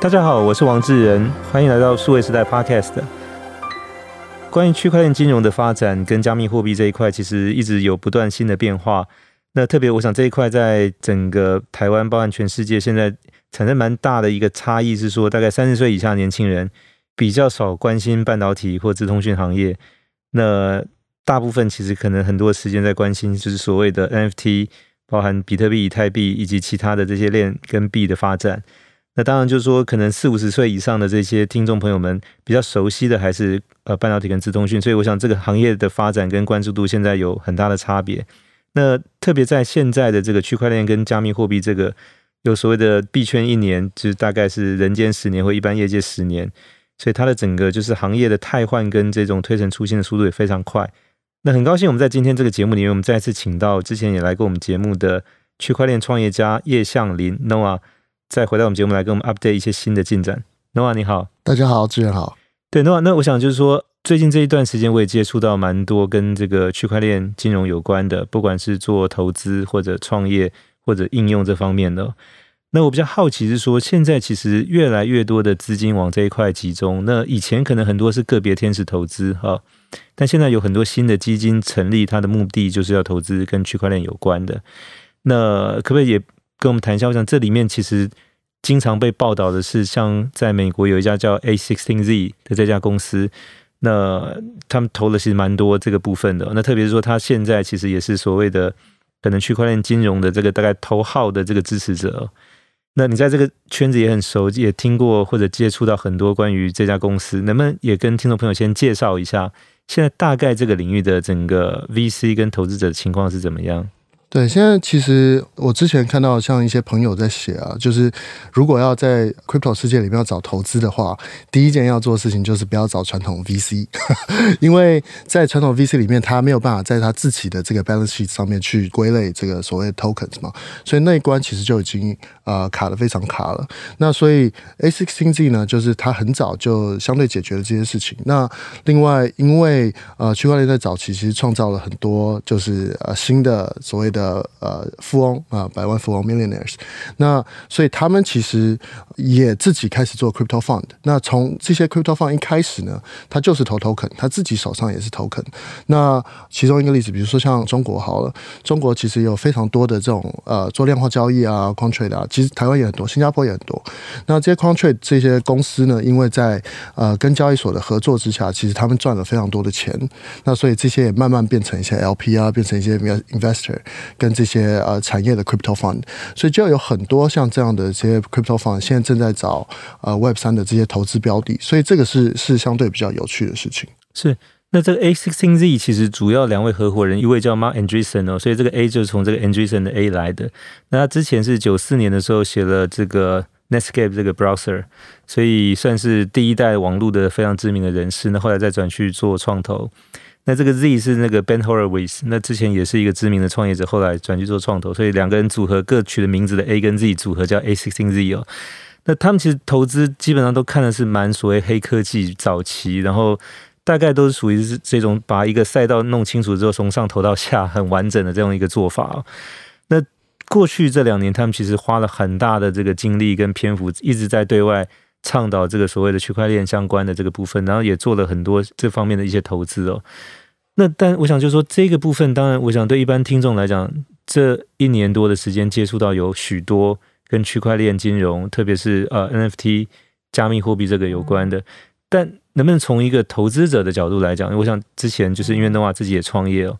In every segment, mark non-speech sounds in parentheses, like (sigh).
大家好，我是王志仁，欢迎来到数位时代 Podcast。关于区块链金融的发展跟加密货币这一块，其实一直有不断新的变化。那特别，我想这一块在整个台湾，包含全世界，现在产生蛮大的一个差异是说，大概三十岁以下的年轻人比较少关心半导体或资通讯行业。那大部分其实可能很多时间在关心，就是所谓的 NFT，包含比特币、以太币以及其他的这些链跟币的发展。那当然就是说，可能四五十岁以上的这些听众朋友们比较熟悉的还是呃半导体跟资通讯，所以我想这个行业的发展跟关注度现在有很大的差别。那特别在现在的这个区块链跟加密货币这个有所谓的币圈一年，就是大概是人间十年或一般业界十年，所以它的整个就是行业的汰换跟这种推陈出新的速度也非常快。那很高兴我们在今天这个节目里面，我们再次请到之前也来过我们节目的区块链创业家叶向林 Noah。再回到我们节目来跟我们 update 一些新的进展。Noah 你好，大家好，志远好。对，Noah，那我想就是说，最近这一段时间我也接触到蛮多跟这个区块链金融有关的，不管是做投资或者创业或者应用这方面的。那我比较好奇是说，现在其实越来越多的资金往这一块集中。那以前可能很多是个别天使投资哈，但现在有很多新的基金成立，它的目的就是要投资跟区块链有关的。那可不可以也？跟我们谈一下，我想这里面其实经常被报道的是，像在美国有一家叫 A16Z 的这家公司，那他们投了其实蛮多这个部分的。那特别是说，他现在其实也是所谓的可能区块链金融的这个大概头号的这个支持者。那你在这个圈子也很熟，也听过或者接触到很多关于这家公司，能不能也跟听众朋友先介绍一下，现在大概这个领域的整个 VC 跟投资者的情况是怎么样？对，现在其实我之前看到像一些朋友在写啊，就是如果要在 crypto 世界里面要找投资的话，第一件要做的事情就是不要找传统 VC，(laughs) 因为在传统 VC 里面，他没有办法在他自己的这个 balance sheet 上面去归类这个所谓的 tokens 嘛，所以那一关其实就已经呃卡得非常卡了。那所以 A16Z 呢，就是他很早就相对解决了这些事情。那另外，因为呃区块链在早期其实创造了很多就是呃新的所谓的呃呃，富翁啊，百万富翁 millionaires，那所以他们其实也自己开始做 crypto fund。那从这些 crypto fund 一开始呢，他就是投 token，他自己手上也是 token。那其中一个例子，比如说像中国好了，中国其实有非常多的这种呃做量化交易啊，quant trade 啊，其实台湾也很多，新加坡也很多。那这些 quant trade 这些公司呢，因为在呃跟交易所的合作之下，其实他们赚了非常多的钱。那所以这些也慢慢变成一些 LP 啊，变成一些 investor。跟这些呃产业的 crypto fund，所以就有很多像这样的这些 crypto fund，现在正在找呃 Web 三的这些投资标的，所以这个是是相对比较有趣的事情。是，那这个 A16Z 其实主要两位合伙人，一位叫 Mark Andreessen 哦，所以这个 A 就是从这个 Andreessen 的 A 来的。那他之前是九四年的时候写了这个 Netscape 这个 browser，所以算是第一代网络的非常知名的人士。那后来再转去做创投。那这个 Z 是那个 Ben Horowitz，那之前也是一个知名的创业者，后来转去做创投，所以两个人组合各取的名字的 A 跟 Z 组合叫 A16Z 哦。那他们其实投资基本上都看的是蛮所谓黑科技早期，然后大概都是属于是这种把一个赛道弄清楚之后，从上投到下很完整的这样一个做法哦。那过去这两年，他们其实花了很大的这个精力跟篇幅，一直在对外。倡导这个所谓的区块链相关的这个部分，然后也做了很多这方面的一些投资哦。那但我想就是说，这个部分当然，我想对一般听众来讲，这一年多的时间接触到有许多跟区块链金融，特别是呃 NFT 加密货币这个有关的。但能不能从一个投资者的角度来讲？我想之前就是因为 Noah 自己也创业哦，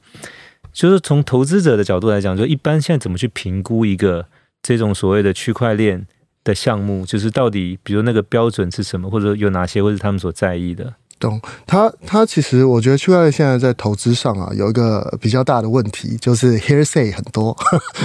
就是从投资者的角度来讲，就一般现在怎么去评估一个这种所谓的区块链？的项目就是到底，比如那个标准是什么，或者有哪些，或者他们所在意的？懂他，他其实我觉得区块链现在在投资上啊，有一个比较大的问题，就是 hearsay 很多，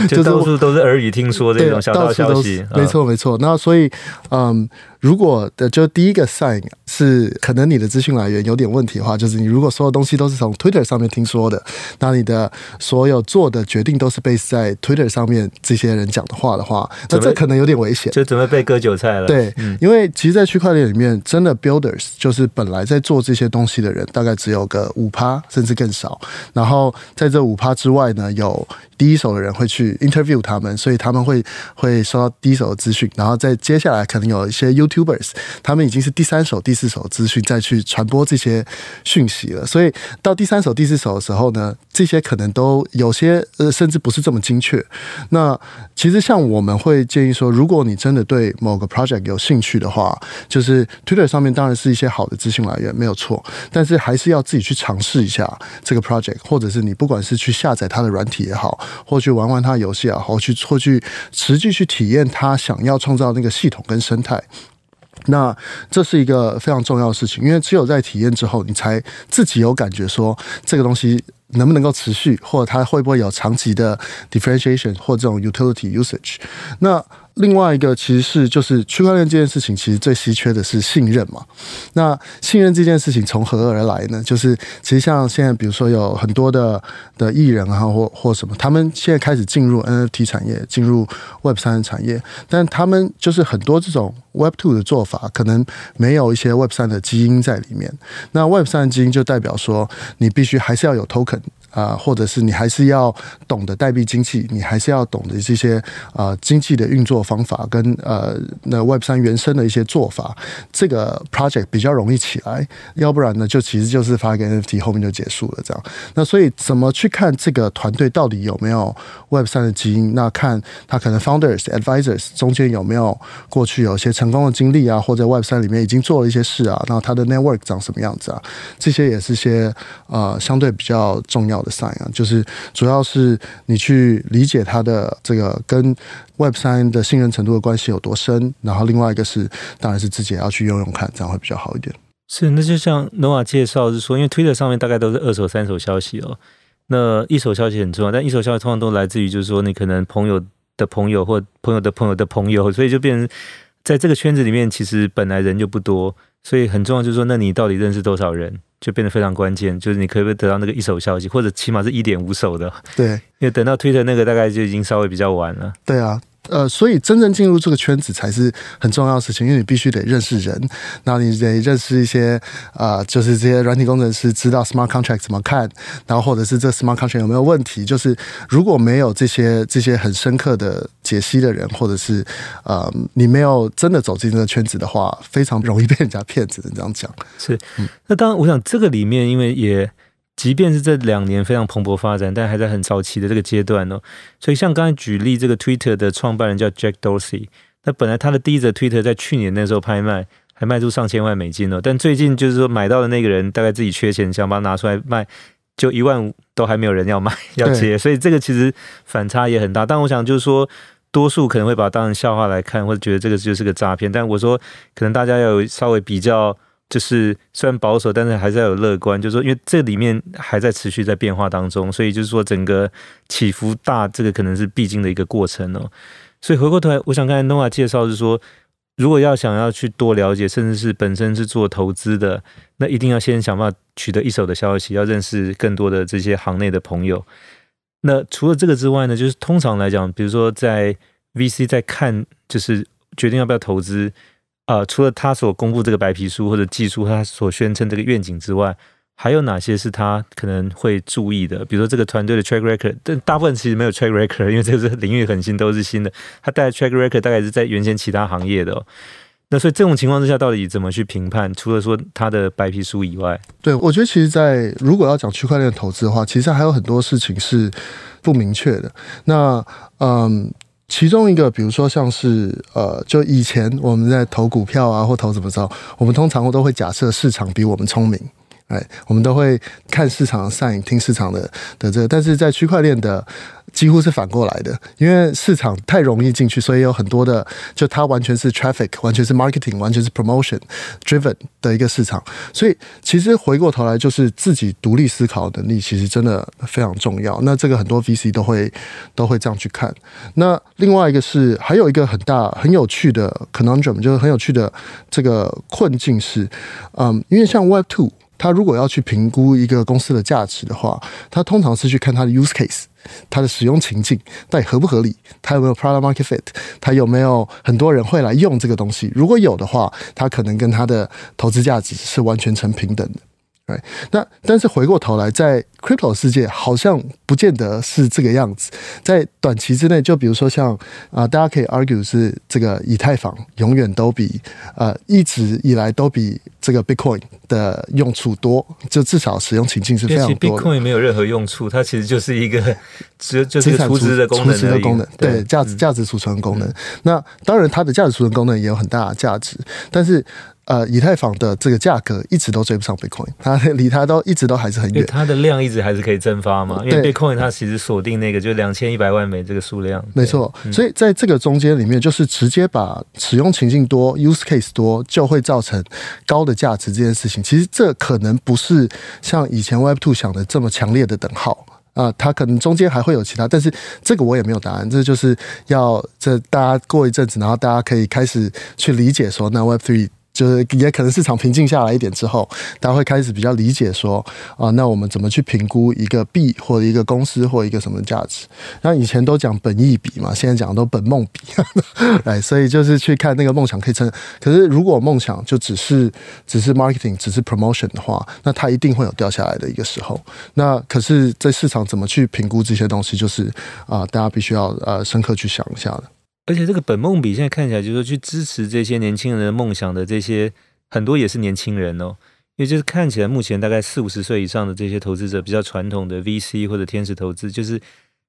就 (laughs) 到处都是耳语听说这种小道消息。没错，没错。那所以，嗯。如果的就第一个 sign 是可能你的资讯来源有点问题的话，就是你如果所有东西都是从 Twitter 上面听说的，那你的所有做的决定都是 base 在 Twitter 上面这些人讲的话的话，那这可能有点危险，就准备被割韭菜了。对，因为其实，在区块链里面，真的 builders 就是本来在做这些东西的人大概只有个五趴甚至更少。然后在这五趴之外呢，有第一手的人会去 interview 他们，所以他们会会收到第一手的资讯。然后在接下来可能有一些 Tubers，他们已经是第三手、第四手资讯再去传播这些讯息了。所以到第三手、第四手的时候呢，这些可能都有些呃，甚至不是这么精确。那其实像我们会建议说，如果你真的对某个 project 有兴趣的话，就是 Twitter 上面当然是一些好的资讯来源，没有错。但是还是要自己去尝试一下这个 project，或者是你不管是去下载它的软体也好，或去玩玩它的游戏也好，去或去实际去体验它想要创造那个系统跟生态。那这是一个非常重要的事情，因为只有在体验之后，你才自己有感觉说这个东西能不能够持续，或者它会不会有长期的 differentiation 或这种 utility usage。那另外一个其实是就是区块链这件事情，其实最稀缺的是信任嘛。那信任这件事情从何而来呢？就是其实像现在，比如说有很多的的艺人啊，或或什么，他们现在开始进入 NFT 产业，进入 Web 三的产业，但他们就是很多这种 Web two 的做法，可能没有一些 Web 三的基因在里面。那 Web 三的基因就代表说，你必须还是要有 token。啊，或者是你还是要懂得代币经济，你还是要懂得这些啊经济的运作方法跟呃那 Web 三原生的一些做法，这个 project 比较容易起来。要不然呢，就其实就是发一个 NFT 后面就结束了这样。那所以怎么去看这个团队到底有没有 Web 三的基因？那看他可能 founders、advisors 中间有没有过去有一些成功的经历啊，或者 Web 三里面已经做了一些事啊，然后他的 network 长什么样子啊？这些也是些呃相对比较重要。Sign 啊，就是主要是你去理解它的这个跟 Web 三的信任程度的关系有多深，然后另外一个是，当然是自己也要去用用看，这样会比较好一点。是，那就像 n o a 介绍是说，因为 Twitter 上面大概都是二手、三手消息哦，那一手消息很重要，但一手消息通常都来自于就是说你可能朋友的朋友或朋友的朋友的朋友，(laughs) 所以就变成在这个圈子里面，其实本来人就不多，所以很重要就是说，那你到底认识多少人？就变得非常关键，就是你可不可以得到那个一手消息，或者起码是一点五手的。对，因为等到 Twitter 那个大概就已经稍微比较晚了。对啊。呃，所以真正进入这个圈子才是很重要的事情，因为你必须得认识人，那你得认识一些啊、就是这些软体工程师知道 smart contract 怎么看，然后或者是这 smart contract 有没有问题，就是如果没有这些这些很深刻的解析的人，或者是呃，你没有真的走进这个圈子的话，非常容易被人家骗只能。这样讲是，那当然，我想这个里面因为也。即便是这两年非常蓬勃发展，但还在很早期的这个阶段哦。所以像刚才举例，这个 Twitter 的创办人叫 Jack Dorsey，那本来他的第一则 Twitter 在去年那时候拍卖，还卖出上千万美金哦。但最近就是说买到的那个人大概自己缺钱，想把它拿出来卖，就一万五都还没有人要买要接，所以这个其实反差也很大。但我想就是说，多数可能会把它当成笑话来看，或者觉得这个就是个诈骗。但我说，可能大家要有稍微比较。就是虽然保守，但是还是要有乐观。就是说，因为这里面还在持续在变化当中，所以就是说整个起伏大，这个可能是必经的一个过程哦。所以回过头来，我想刚才 Noah 介绍是说，如果要想要去多了解，甚至是本身是做投资的，那一定要先想办法取得一手的消息，要认识更多的这些行内的朋友。那除了这个之外呢，就是通常来讲，比如说在 VC 在看，就是决定要不要投资。呃，除了他所公布这个白皮书或者技术，他所宣称这个愿景之外，还有哪些是他可能会注意的？比如说这个团队的 track record，但大部分其实没有 track record，因为这个是领域很新，都是新的。他带的 track record 大概是在原先其他行业的、那所以这种情况之下，到底怎么去评判？除了说他的白皮书以外，对，我觉得其实，在如果要讲区块链投资的话，其实还有很多事情是不明确的。那嗯。其中一个，比如说像是呃，就以前我们在投股票啊，或投怎么着，我们通常都会假设市场比我们聪明，哎，我们都会看市场的 sign，听市场的的这个，但是在区块链的。几乎是反过来的，因为市场太容易进去，所以有很多的，就它完全是 traffic，完全是 marketing，完全是 promotion driven 的一个市场。所以其实回过头来，就是自己独立思考能力，其实真的非常重要。那这个很多 VC 都会都会这样去看。那另外一个是还有一个很大很有趣的 conundrum，就是很有趣的这个困境是，嗯，因为像 Web Two，他如果要去评估一个公司的价值的话，他通常是去看它的 use case。它的使用情境到底合不合理，它有没有 product market fit，它有没有很多人会来用这个东西？如果有的话，它可能跟它的投资价值是完全成平等的。对，那但是回过头来，在 crypto 世界好像不见得是这个样子。在短期之内，就比如说像啊、呃，大家可以 argue 是这个以太坊永远都比呃一直以来都比这个 Bitcoin 的用处多，就至少使用情境是非常多的。Bitcoin 没有任何用处，它其实就是一个只就是储值的功能，储值的功能，对，价值价值储存功能。嗯、那当然，它的价值储存功能也有很大的价值，但是。呃，以太坊的这个价格一直都追不上 Bitcoin，它离它都一直都还是很远。它的量一直还是可以蒸发嘛？因为 Bitcoin 它其实锁定那个就两千一百万枚这个数量。没错，所以在这个中间里面，就是直接把使用情境多、use case 多，就会造成高的价值这件事情。其实这可能不是像以前 Web Two 想的这么强烈的等号啊，它可能中间还会有其他，但是这个我也没有答案。这就是要这大家过一阵子，然后大家可以开始去理解说，那 Web Three。就是也可能市场平静下来一点之后，大家会开始比较理解说啊，那我们怎么去评估一个币或者一个公司或一个什么价值？那以前都讲本意比嘛，现在讲都本梦比，(laughs) 哎，所以就是去看那个梦想可以成。可是如果梦想就只是只是 marketing，只是 promotion 的话，那它一定会有掉下来的一个时候。那可是，在市场怎么去评估这些东西，就是啊，大家必须要呃深刻去想一下的。而且这个本梦比现在看起来，就是说去支持这些年轻人的梦想的这些很多也是年轻人哦，因为就是看起来目前大概四五十岁以上的这些投资者，比较传统的 VC 或者天使投资，就是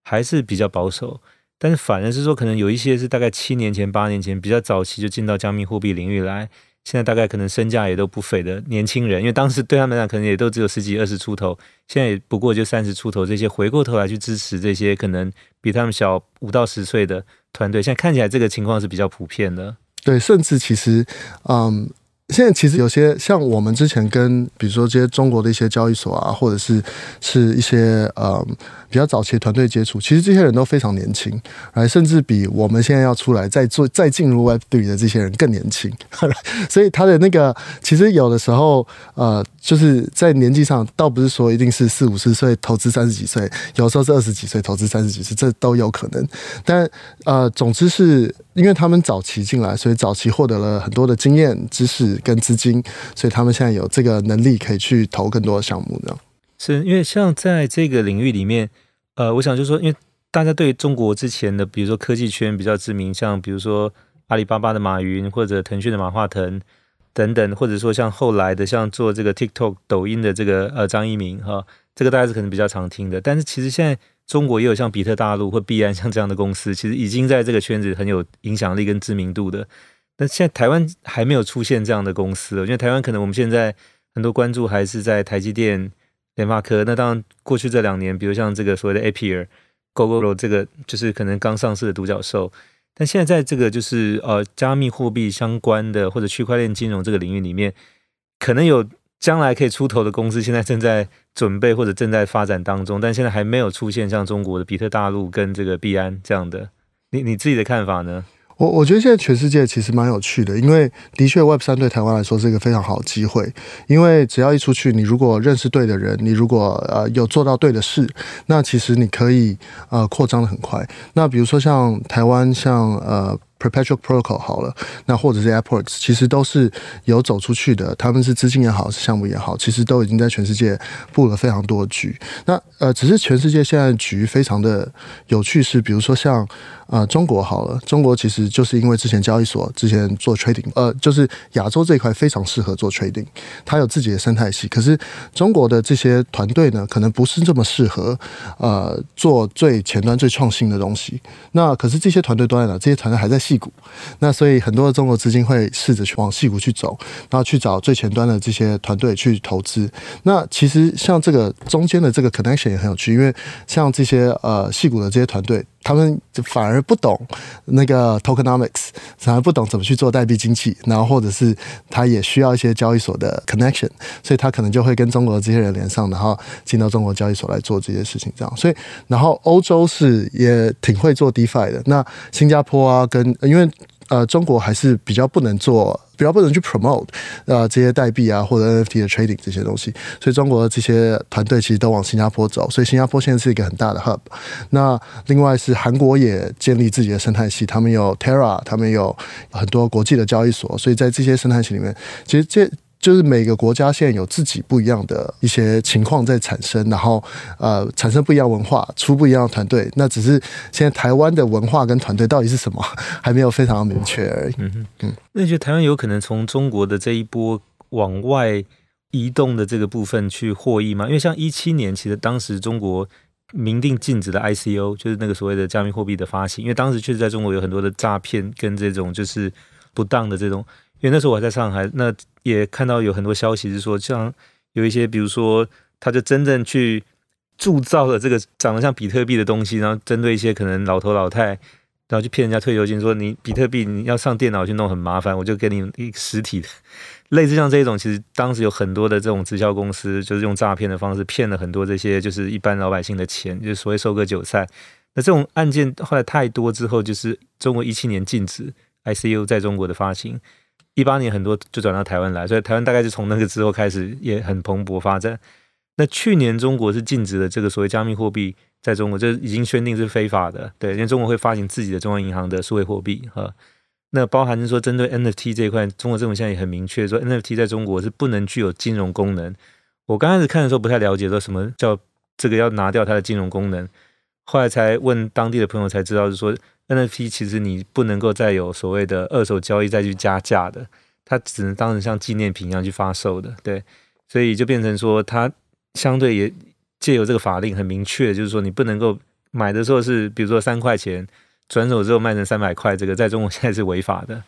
还是比较保守。但是反而是说，可能有一些是大概七年前、八年前比较早期就进到加密货币领域来，现在大概可能身价也都不菲的年轻人，因为当时对他们来讲可能也都只有十几、二十出头，现在也不过就三十出头，这些回过头来去支持这些可能比他们小五到十岁的。团队现在看起来这个情况是比较普遍的，对，甚至其实，嗯，现在其实有些像我们之前跟比如说这些中国的一些交易所啊，或者是是一些嗯。比较早期的团队接触，其实这些人都非常年轻，哎，甚至比我们现在要出来再做再进入 Web3 的这些人更年轻。(laughs) 所以他的那个其实有的时候，呃，就是在年纪上，倒不是说一定是四五十岁投资三十几岁，有时候是二十几岁投资三十几岁，这都有可能。但呃，总之是因为他们早期进来，所以早期获得了很多的经验、知识跟资金，所以他们现在有这个能力可以去投更多的项目，这样。是因为像在这个领域里面，呃，我想就是说，因为大家对中国之前的，比如说科技圈比较知名，像比如说阿里巴巴的马云或者腾讯的马化腾等等，或者说像后来的像做这个 TikTok、抖音的这个呃张一鸣哈，这个大家是可能比较常听的。但是其实现在中国也有像比特大陆 (laughs) 或币安像这样的公司，其实已经在这个圈子很有影响力跟知名度的。但现在台湾还没有出现这样的公司，因为台湾可能我们现在很多关注还是在台积电。联发科，那当然，过去这两年，比如像这个所谓的 Apier、Gogoro 这个就是可能刚上市的独角兽，但现在在这个就是呃加密货币相关的或者区块链金融这个领域里面，可能有将来可以出头的公司，现在正在准备或者正在发展当中，但现在还没有出现像中国的比特大陆跟这个币安这样的，你你自己的看法呢？我我觉得现在全世界其实蛮有趣的，因为的确 Web 三对台湾来说是一个非常好的机会，因为只要一出去，你如果认识对的人，你如果呃有做到对的事，那其实你可以呃扩张得很快。那比如说像台湾，像呃。Perpetual Protocol 好了，那或者是 AppWorks，其实都是有走出去的。他们是资金也好，是项目也好，其实都已经在全世界布了非常多的局。那呃，只是全世界现在局非常的有趣，是比如说像呃中国好了，中国其实就是因为之前交易所之前做 trading，呃，就是亚洲这一块非常适合做 trading，它有自己的生态系。可是中国的这些团队呢，可能不是这么适合呃做最前端、最创新的东西。那可是这些团队都在哪？这些团队还在。股，那所以很多的中国资金会试着去往细股去走，然后去找最前端的这些团队去投资。那其实像这个中间的这个 connection 也很有趣，因为像这些呃细股的这些团队。他们就反而不懂那个 tokenomics，反而不懂怎么去做代币经济，然后或者是他也需要一些交易所的 connection，所以他可能就会跟中国这些人连上，然后进到中国交易所来做这些事情，这样。所以，然后欧洲是也挺会做 DeFi 的，那新加坡啊，跟因为。呃，中国还是比较不能做，比较不能去 promote 啊这些代币啊或者 NFT 的 trading 这些东西，所以中国的这些团队其实都往新加坡走，所以新加坡现在是一个很大的 hub。那另外是韩国也建立自己的生态系，他们有 Terra，他们有很多国际的交易所，所以在这些生态系里面，其实这。就是每个国家现在有自己不一样的一些情况在产生，然后呃产生不一样文化，出不一样的团队。那只是现在台湾的文化跟团队到底是什么，还没有非常明确而已。嗯嗯，那你觉得台湾有可能从中国的这一波往外移动的这个部分去获益吗？因为像一七年，其实当时中国明定禁止的 ICO，就是那个所谓的加密货币的发行，因为当时确实在中国有很多的诈骗跟这种就是不当的这种。因为那时候我在上海，那也看到有很多消息是说，像有一些，比如说，他就真正去铸造了这个长得像比特币的东西，然后针对一些可能老头老太，然后去骗人家退休金，说你比特币你要上电脑去弄很麻烦，我就给你一实体的。类似像这种，其实当时有很多的这种直销公司，就是用诈骗的方式骗了很多这些就是一般老百姓的钱，就是所谓收割韭菜。那这种案件后来太多之后，就是中国一七年禁止 ICO 在中国的发行。一八年很多就转到台湾来，所以台湾大概是从那个之后开始也很蓬勃发展。那去年中国是禁止了这个所谓加密货币在中国，这已经宣定是非法的。对，因为中国会发行自己的中央银行的数位货币哈。那包含是说针对 NFT 这一块，中国政府现在也很明确说 NFT 在中国是不能具有金融功能。我刚开始看的时候不太了解说什么叫这个要拿掉它的金融功能，后来才问当地的朋友才知道是说。NFT 其实你不能够再有所谓的二手交易再去加价的，它只能当成像纪念品一样去发售的，对，所以就变成说它相对也借由这个法令很明确，就是说你不能够买的时候是比如说三块钱，转手之后卖成三百块，这个在中国现在是违法的。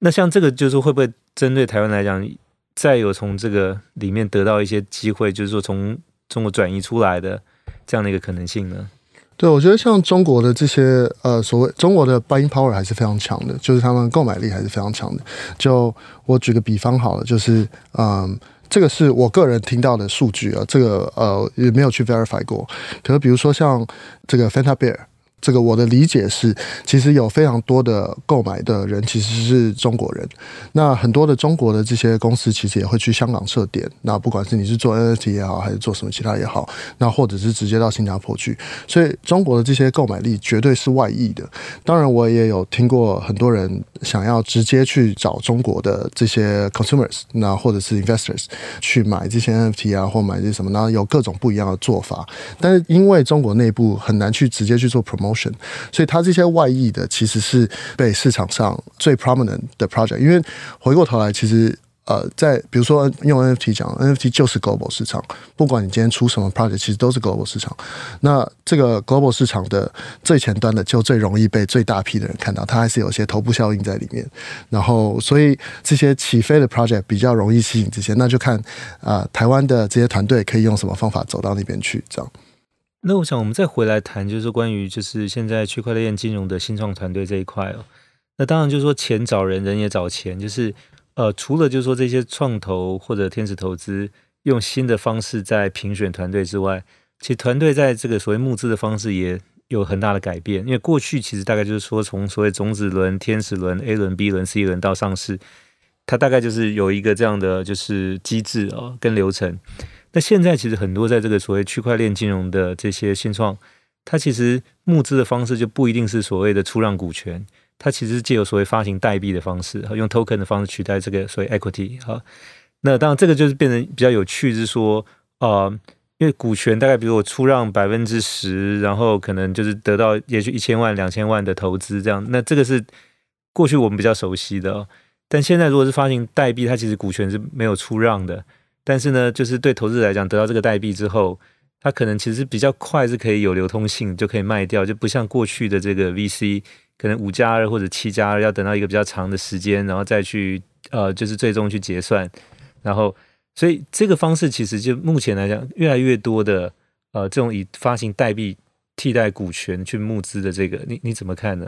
那像这个就是会不会针对台湾来讲，再有从这个里面得到一些机会，就是说从中国转移出来的这样的一个可能性呢？对，我觉得像中国的这些呃，所谓中国的 buying power 还是非常强的，就是他们购买力还是非常强的。就我举个比方好了，就是嗯，这个是我个人听到的数据啊，这个呃也没有去 verify 过。可是比如说像这个 Fanta Bear。这个我的理解是，其实有非常多的购买的人其实是中国人。那很多的中国的这些公司其实也会去香港设点。那不管是你是做 NFT 也好，还是做什么其他也好，那或者是直接到新加坡去。所以中国的这些购买力绝对是外溢的。当然，我也有听过很多人想要直接去找中国的这些 consumers，那或者是 investors 去买这些 NFT 啊，或买这些什么，然后有各种不一样的做法。但是因为中国内部很难去直接去做 promote。所以，它这些外溢的其实是被市场上最 prominent 的 project。因为回过头来，其实呃，在比如说用 NFT 讲，NFT 就是 global 市场，不管你今天出什么 project，其实都是 global 市场。那这个 global 市场的最前端的，就最容易被最大批的人看到，它还是有些头部效应在里面。然后，所以这些起飞的 project 比较容易吸引这些，那就看啊、台湾的这些团队可以用什么方法走到那边去，这样。那我想，我们再回来谈，就是关于就是现在区块链金融的新创团队这一块哦。那当然就是说，钱找人，人也找钱，就是呃，除了就是说这些创投或者天使投资用新的方式在评选团队之外，其实团队在这个所谓募资的方式也有很大的改变。因为过去其实大概就是说，从所谓种子轮、天使轮、A 轮、B 轮、C 轮到上市，它大概就是有一个这样的就是机制哦，跟流程。那现在其实很多在这个所谓区块链金融的这些新创，它其实募资的方式就不一定是所谓的出让股权，它其实借由所谓发行代币的方式，用 token 的方式取代这个所谓 equity 哈。那当然这个就是变成比较有趣，是说呃，因为股权大概比如我出让百分之十，然后可能就是得到也许一千万、两千万的投资这样，那这个是过去我们比较熟悉的，但现在如果是发行代币，它其实股权是没有出让的。但是呢，就是对投资者来讲，得到这个代币之后，它可能其实比较快是可以有流通性，就可以卖掉，就不像过去的这个 VC，可能五加二或者七加二要等到一个比较长的时间，然后再去呃，就是最终去结算。然后，所以这个方式其实就目前来讲，越来越多的呃，这种以发行代币。替代股权去募资的这个，你你怎么看呢？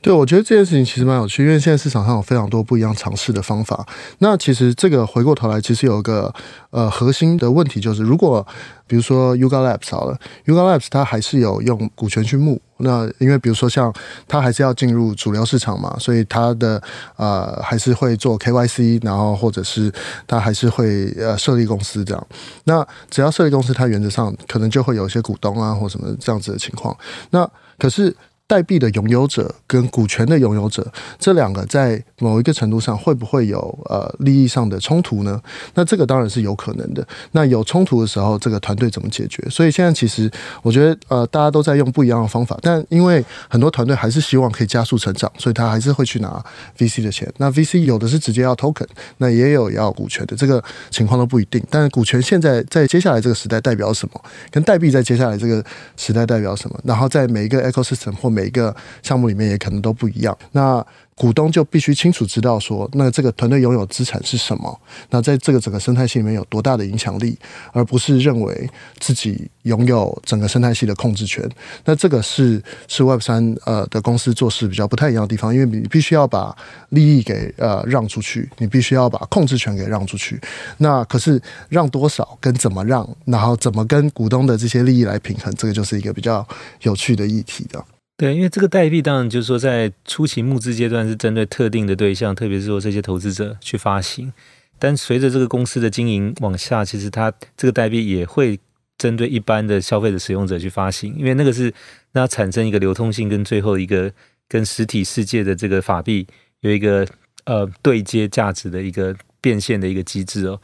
对，我觉得这件事情其实蛮有趣，因为现在市场上有非常多不一样尝试的方法。那其实这个回过头来，其实有一个呃核心的问题，就是如果比如说 Yuga Labs 好了，Yuga Labs 它还是有用股权去募。那因为比如说像他还是要进入主流市场嘛，所以他的呃还是会做 KYC，然后或者是他还是会呃设立公司这样。那只要设立公司，他原则上可能就会有一些股东啊或什么这样子的情况。那可是。代币的拥有者跟股权的拥有者，这两个在某一个程度上会不会有呃利益上的冲突呢？那这个当然是有可能的。那有冲突的时候，这个团队怎么解决？所以现在其实我觉得呃大家都在用不一样的方法，但因为很多团队还是希望可以加速成长，所以他还是会去拿 VC 的钱。那 VC 有的是直接要 token，那也有要股权的，这个情况都不一定。但是股权现在在接下来这个时代代表什么？跟代币在接下来这个时代代表什么？然后在每一个 ecosystem 或每每一个项目里面也可能都不一样。那股东就必须清楚知道说，那这个团队拥有资产是什么？那在这个整个生态系里面有多大的影响力，而不是认为自己拥有整个生态系的控制权。那这个是是 Web 三呃的公司做事比较不太一样的地方，因为你必须要把利益给呃让出去，你必须要把控制权给让出去。那可是让多少跟怎么让，然后怎么跟股东的这些利益来平衡，这个就是一个比较有趣的议题的。对，因为这个代币当然就是说，在初期募资阶段是针对特定的对象，特别是说这些投资者去发行。但随着这个公司的经营往下，其实它这个代币也会针对一般的消费者使用者去发行，因为那个是让它产生一个流通性，跟最后一个跟实体世界的这个法币有一个呃对接价值的一个变现的一个机制哦。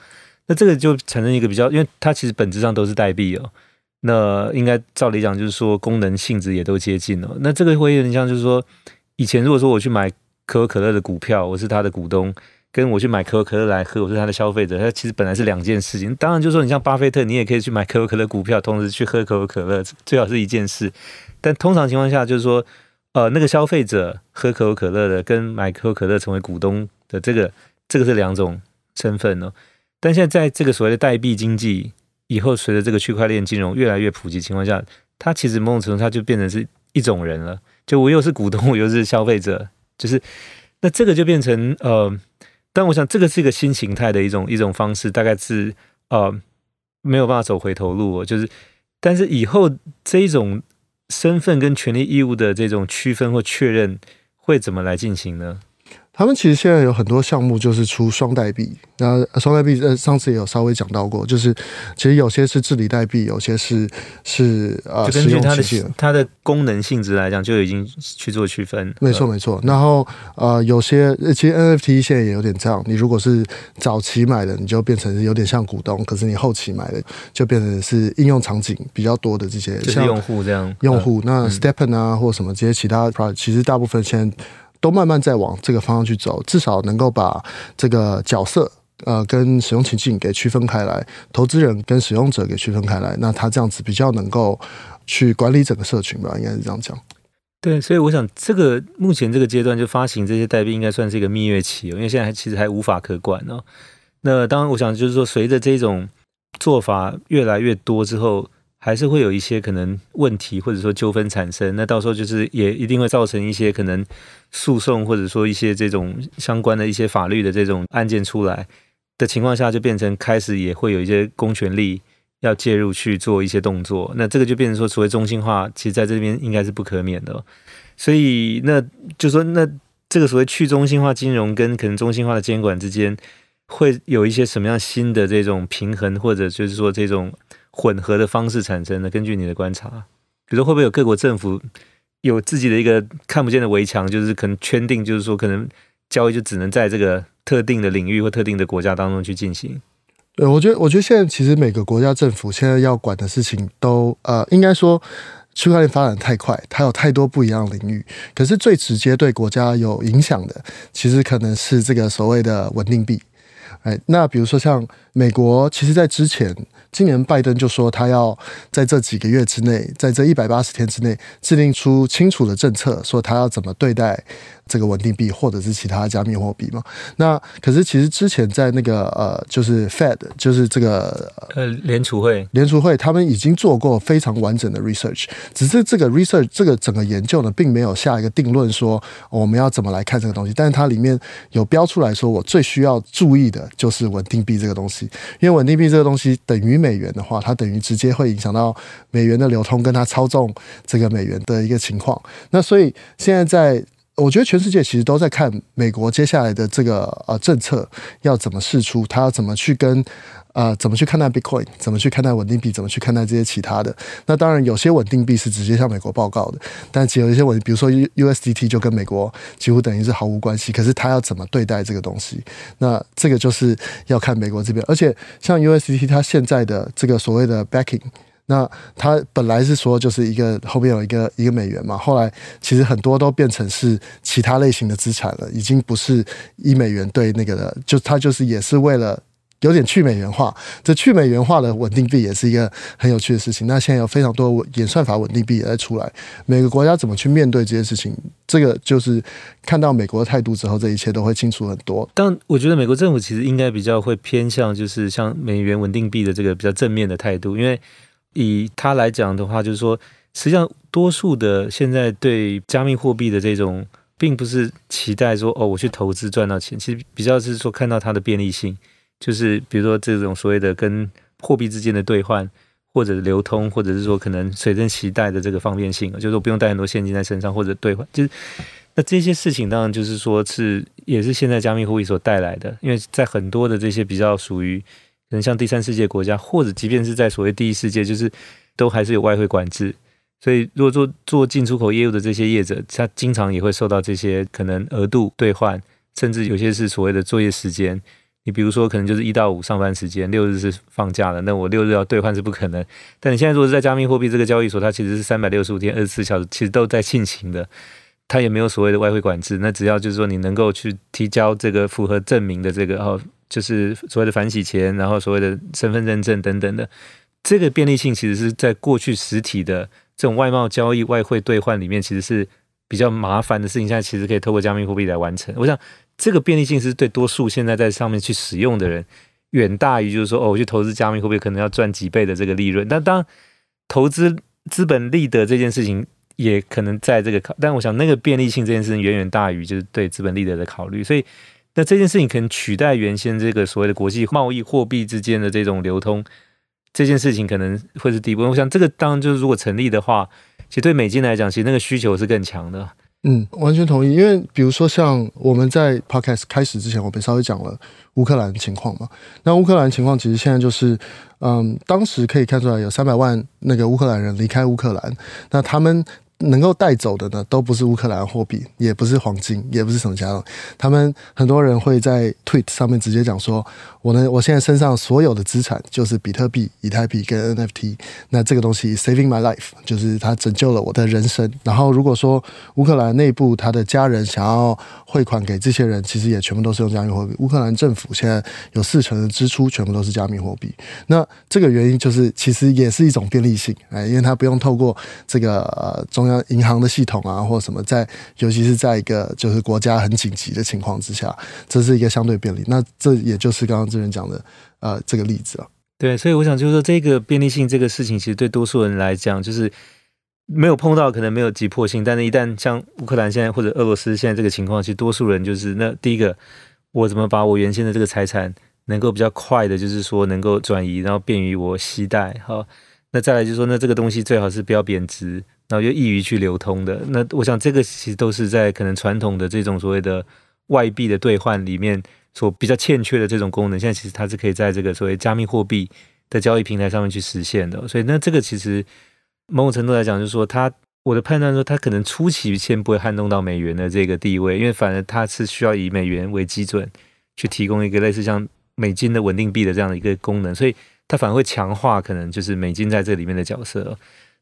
那这个就产生一个比较，因为它其实本质上都是代币哦。那应该照理讲，就是说功能性质也都接近了。那这个会有点像，就是说以前如果说我去买可口可乐的股票，我是他的股东，跟我去买可口可乐来喝，我是他的消费者，它其实本来是两件事情。当然，就是说你像巴菲特，你也可以去买可口可乐股票，同时去喝可口可乐，最好是一件事。但通常情况下，就是说，呃，那个消费者喝可口可乐的，跟买可口可乐成为股东的这个，这个是两种身份哦。但现在在这个所谓的代币经济。以后随着这个区块链金融越来越普及情况下，它其实某种程度它就变成是一种人了。就我又是股东，我又是消费者，就是那这个就变成呃，但我想这个是一个新形态的一种一种方式，大概是呃没有办法走回头路。就是但是以后这一种身份跟权利义务的这种区分或确认会怎么来进行呢？他们其实现在有很多项目，就是出双代币。那双代币，呃，上次也有稍微讲到过，就是其实有些是治理代币，有些是是呃，根据它的它的功能性质来讲，就已经去做区分。没错，没错。然后呃，有些其实 NFT 现在也有点这样。你如果是早期买的，你就变成有点像股东；可是你后期买的，就变成是应用场景比较多的这些，像用户这样。用户那 STEPN 啊，或什么这些其他 product，其实大部分现在。都慢慢在往这个方向去走，至少能够把这个角色呃跟使用情境给区分开来，投资人跟使用者给区分开来，那他这样子比较能够去管理整个社群吧，应该是这样讲。对，所以我想这个目前这个阶段就发行这些代币应该算是一个蜜月期，因为现在还其实还无法可管哦。那当然，我想就是说，随着这种做法越来越多之后。还是会有一些可能问题或者说纠纷产生，那到时候就是也一定会造成一些可能诉讼或者说一些这种相关的一些法律的这种案件出来的情况下，就变成开始也会有一些公权力要介入去做一些动作，那这个就变成说所谓中心化，其实在这边应该是不可免的。所以那就说那这个所谓去中心化金融跟可能中心化的监管之间，会有一些什么样新的这种平衡，或者就是说这种。混合的方式产生的，根据你的观察，比如说会不会有各国政府有自己的一个看不见的围墙，就是可能圈定，就是说可能交易就只能在这个特定的领域或特定的国家当中去进行。对，我觉得，我觉得现在其实每个国家政府现在要管的事情都呃，应该说区块链发展太快，它有太多不一样的领域。可是最直接对国家有影响的，其实可能是这个所谓的稳定币。哎，那比如说像美国，其实在之前，今年拜登就说他要在这几个月之内，在这一百八十天之内制定出清楚的政策，说他要怎么对待这个稳定币或者是其他加密货币嘛。那可是其实之前在那个呃，就是 Fed，就是这个呃联储会，联储会他们已经做过非常完整的 research，只是这个 research 这个整个研究呢，并没有下一个定论说我们要怎么来看这个东西。但是它里面有标出来说，我最需要注意的就是稳定币这个东西，因为稳定币这个东西等于美元的话，它等于直接会影响到美元的流通，跟它操纵这个美元的一个情况。那所以现在在。我觉得全世界其实都在看美国接下来的这个呃政策要怎么试出，他要怎么去跟呃怎么去看待 Bitcoin，怎么去看待稳定币，怎么去看待这些其他的。那当然有些稳定币是直接向美国报告的，但其有一些稳，比如说 USDT 就跟美国几乎等于是毫无关系。可是他要怎么对待这个东西？那这个就是要看美国这边。而且像 USDT 它现在的这个所谓的 backing。那它本来是说就是一个后面有一个一个美元嘛，后来其实很多都变成是其他类型的资产了，已经不是一美元对那个的，就它就是也是为了有点去美元化。这去美元化的稳定币也是一个很有趣的事情。那现在有非常多演算法稳定币也在出来，每个国家怎么去面对这些事情，这个就是看到美国的态度之后，这一切都会清楚很多。但我觉得美国政府其实应该比较会偏向就是像美元稳定币的这个比较正面的态度，因为。以他来讲的话，就是说，实际上多数的现在对加密货币的这种，并不是期待说哦，我去投资赚到钱，其实比较是说看到它的便利性，就是比如说这种所谓的跟货币之间的兑换或者流通，或者是说可能随身携带的这个方便性，就是说不用带很多现金在身上或者兑换，就是那这些事情当然就是说是也是现在加密货币所带来的，因为在很多的这些比较属于。能像第三世界国家，或者即便是在所谓第一世界，就是都还是有外汇管制。所以，如果做做进出口业务的这些业者，他经常也会受到这些可能额度兑换，甚至有些是所谓的作业时间。你比如说，可能就是一到五上班时间，六日是放假的，那我六日要兑换是不可能。但你现在如果是在加密货币这个交易所，它其实是三百六十五天、二十四小时，其实都在进行的，它也没有所谓的外汇管制。那只要就是说你能够去提交这个符合证明的这个哦。就是所谓的反洗钱，然后所谓的身份认证等等的，这个便利性其实是在过去实体的这种外贸交易、外汇兑换里面，其实是比较麻烦的事情。现在其实可以透过加密货币来完成。我想这个便利性是对多数现在在上面去使用的人，远大于就是说哦，我去投资加密货币可能要赚几倍的这个利润。但当投资资本利得这件事情，也可能在这个考，但我想那个便利性这件事情远远大于就是对资本利得的考虑，所以。那这件事情可能取代原先这个所谓的国际贸易货币之间的这种流通，这件事情可能会是第一步。我想这个当然就是如果成立的话，其实对美金来讲，其实那个需求是更强的。嗯，完全同意。因为比如说像我们在 Podcast 开始之前，我们稍微讲了乌克兰情况嘛。那乌克兰情况其实现在就是，嗯，当时可以看出来有三百万那个乌克兰人离开乌克兰，那他们。能够带走的呢，都不是乌克兰货币，也不是黄金，也不是什么其他。他们很多人会在 Tweet 上面直接讲说：“我呢，我现在身上所有的资产就是比特币、以太币跟 NFT。那这个东西 saving my life，就是它拯救了我的人生。然后如果说乌克兰内部他的家人想要汇款给这些人，其实也全部都是用加密货币。乌克兰政府现在有四成的支出全部都是加密货币。那这个原因就是其实也是一种便利性，哎，因为它不用透过这个呃中。银行的系统啊，或什么，在尤其是在一个就是国家很紧急的情况之下，这是一个相对便利。那这也就是刚刚这边讲的呃这个例子啊。对，所以我想就是说，这个便利性这个事情，其实对多数人来讲，就是没有碰到，可能没有急迫性。但是，一旦像乌克兰现在或者俄罗斯现在这个情况，其实多数人就是那第一个，我怎么把我原先的这个财产能够比较快的，就是说能够转移，然后便于我携带。好，那再来就是说，那这个东西最好是不要贬值。然后又易于去流通的，那我想这个其实都是在可能传统的这种所谓的外币的兑换里面所比较欠缺的这种功能，现在其实它是可以在这个所谓加密货币的交易平台上面去实现的。所以那这个其实某种程度来讲，就是说它我的判断说它可能初期先不会撼动到美元的这个地位，因为反而它是需要以美元为基准去提供一个类似像美金的稳定币的这样的一个功能，所以它反而会强化可能就是美金在这里面的角色。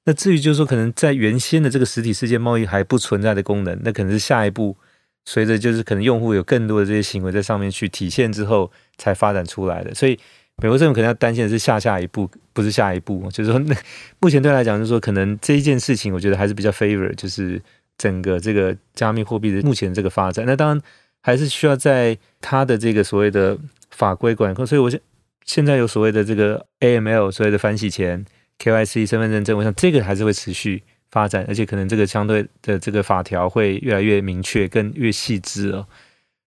那至于就是说，可能在原先的这个实体世界贸易还不存在的功能，那可能是下一步，随着就是可能用户有更多的这些行为在上面去体现之后，才发展出来的。所以，美国政府可能要担心的是下下一步，不是下一步。就是说，那目前对来讲，就是说，可能这一件事情，我觉得还是比较 favor，就是整个这个加密货币的目前这个发展。那当然还是需要在它的这个所谓的法规管控。所以我现现在有所谓的这个 AML，所谓的反洗钱、KYC 身份认证，我想这个还是会持续发展，而且可能这个相对的这个法条会越来越明确、更越细致哦。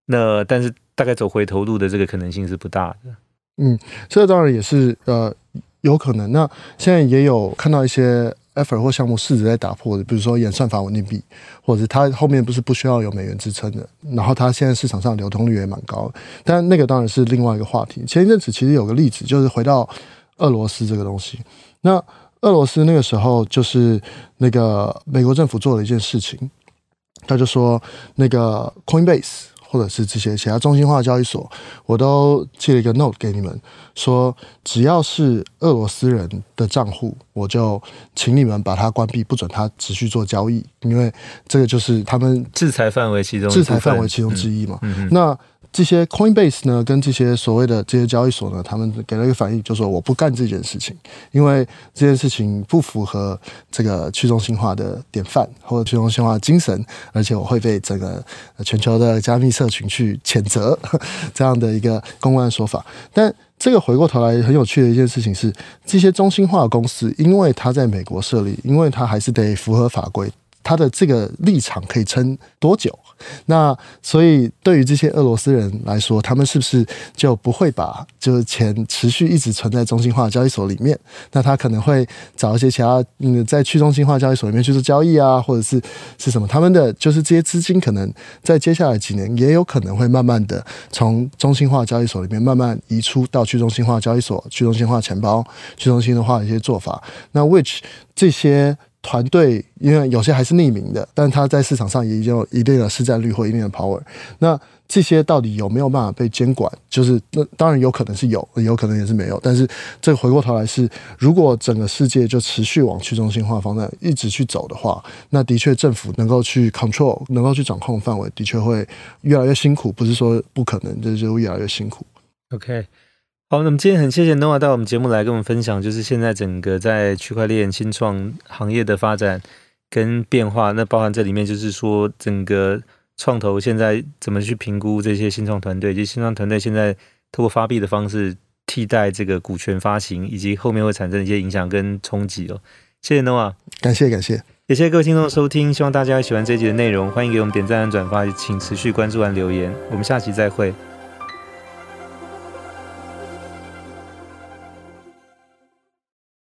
那但是大概走回头路的这个可能性是不大的。嗯，这当然也是呃有可能。那现在也有看到一些 effort 或项目试着在打破的，比如说演算法稳定币，或者是它后面不是不需要有美元支撑的，然后它现在市场上流通率也蛮高。但那个当然是另外一个话题。前一阵子其实有个例子，就是回到俄罗斯这个东西。那俄罗斯那个时候就是那个美国政府做了一件事情，他就说那个 Coinbase。或者是这些其他中心化交易所，我都寄了一个 note 给你们，说只要是俄罗斯人的账户，我就请你们把它关闭，不准他持续做交易，因为这个就是他们制裁范围其中制裁范围其中之一嘛。嗯嗯、那这些 Coinbase 呢，跟这些所谓的这些交易所呢，他们给了一个反应，就说我不干这件事情，因为这件事情不符合这个去中心化的典范或者去中心化的精神，而且我会被整个全球的加密社群去谴责 (laughs) 这样的一个公关说法。但这个回过头来很有趣的一件事情是，这些中心化的公司，因为它在美国设立，因为它还是得符合法规。它的这个立场可以撑多久？那所以对于这些俄罗斯人来说，他们是不是就不会把就是钱持续一直存在中心化交易所里面？那他可能会找一些其他嗯，在去中心化交易所里面去做交易啊，或者是是什么？他们的就是这些资金可能在接下来几年也有可能会慢慢的从中心化交易所里面慢慢移出到去中心化交易所、去中心化钱包、去中心化的一些做法。那 which 这些。团队因为有些还是匿名的，但他在市场上也已经有一定的市占率或一定的 power。那这些到底有没有办法被监管？就是那当然有可能是有，有可能也是没有。但是这回过头来是，如果整个世界就持续往去中心化方向一直去走的话，那的确政府能够去 control，能够去掌控范围，的确会越来越辛苦。不是说不可能，就是越来越辛苦。OK。好，那么今天很谢谢 Noah 到我们节目来跟我们分享，就是现在整个在区块链新创行业的发展跟变化。那包含这里面就是说，整个创投现在怎么去评估这些新创团队，以及新创团队现在透过发币的方式替代这个股权发行，以及后面会产生一些影响跟冲击哦。谢谢 Noah，感谢感谢，也谢谢各位听众的收听，希望大家喜欢这一集的内容，欢迎给我们点赞和转发，请持续关注和留言，我们下期再会。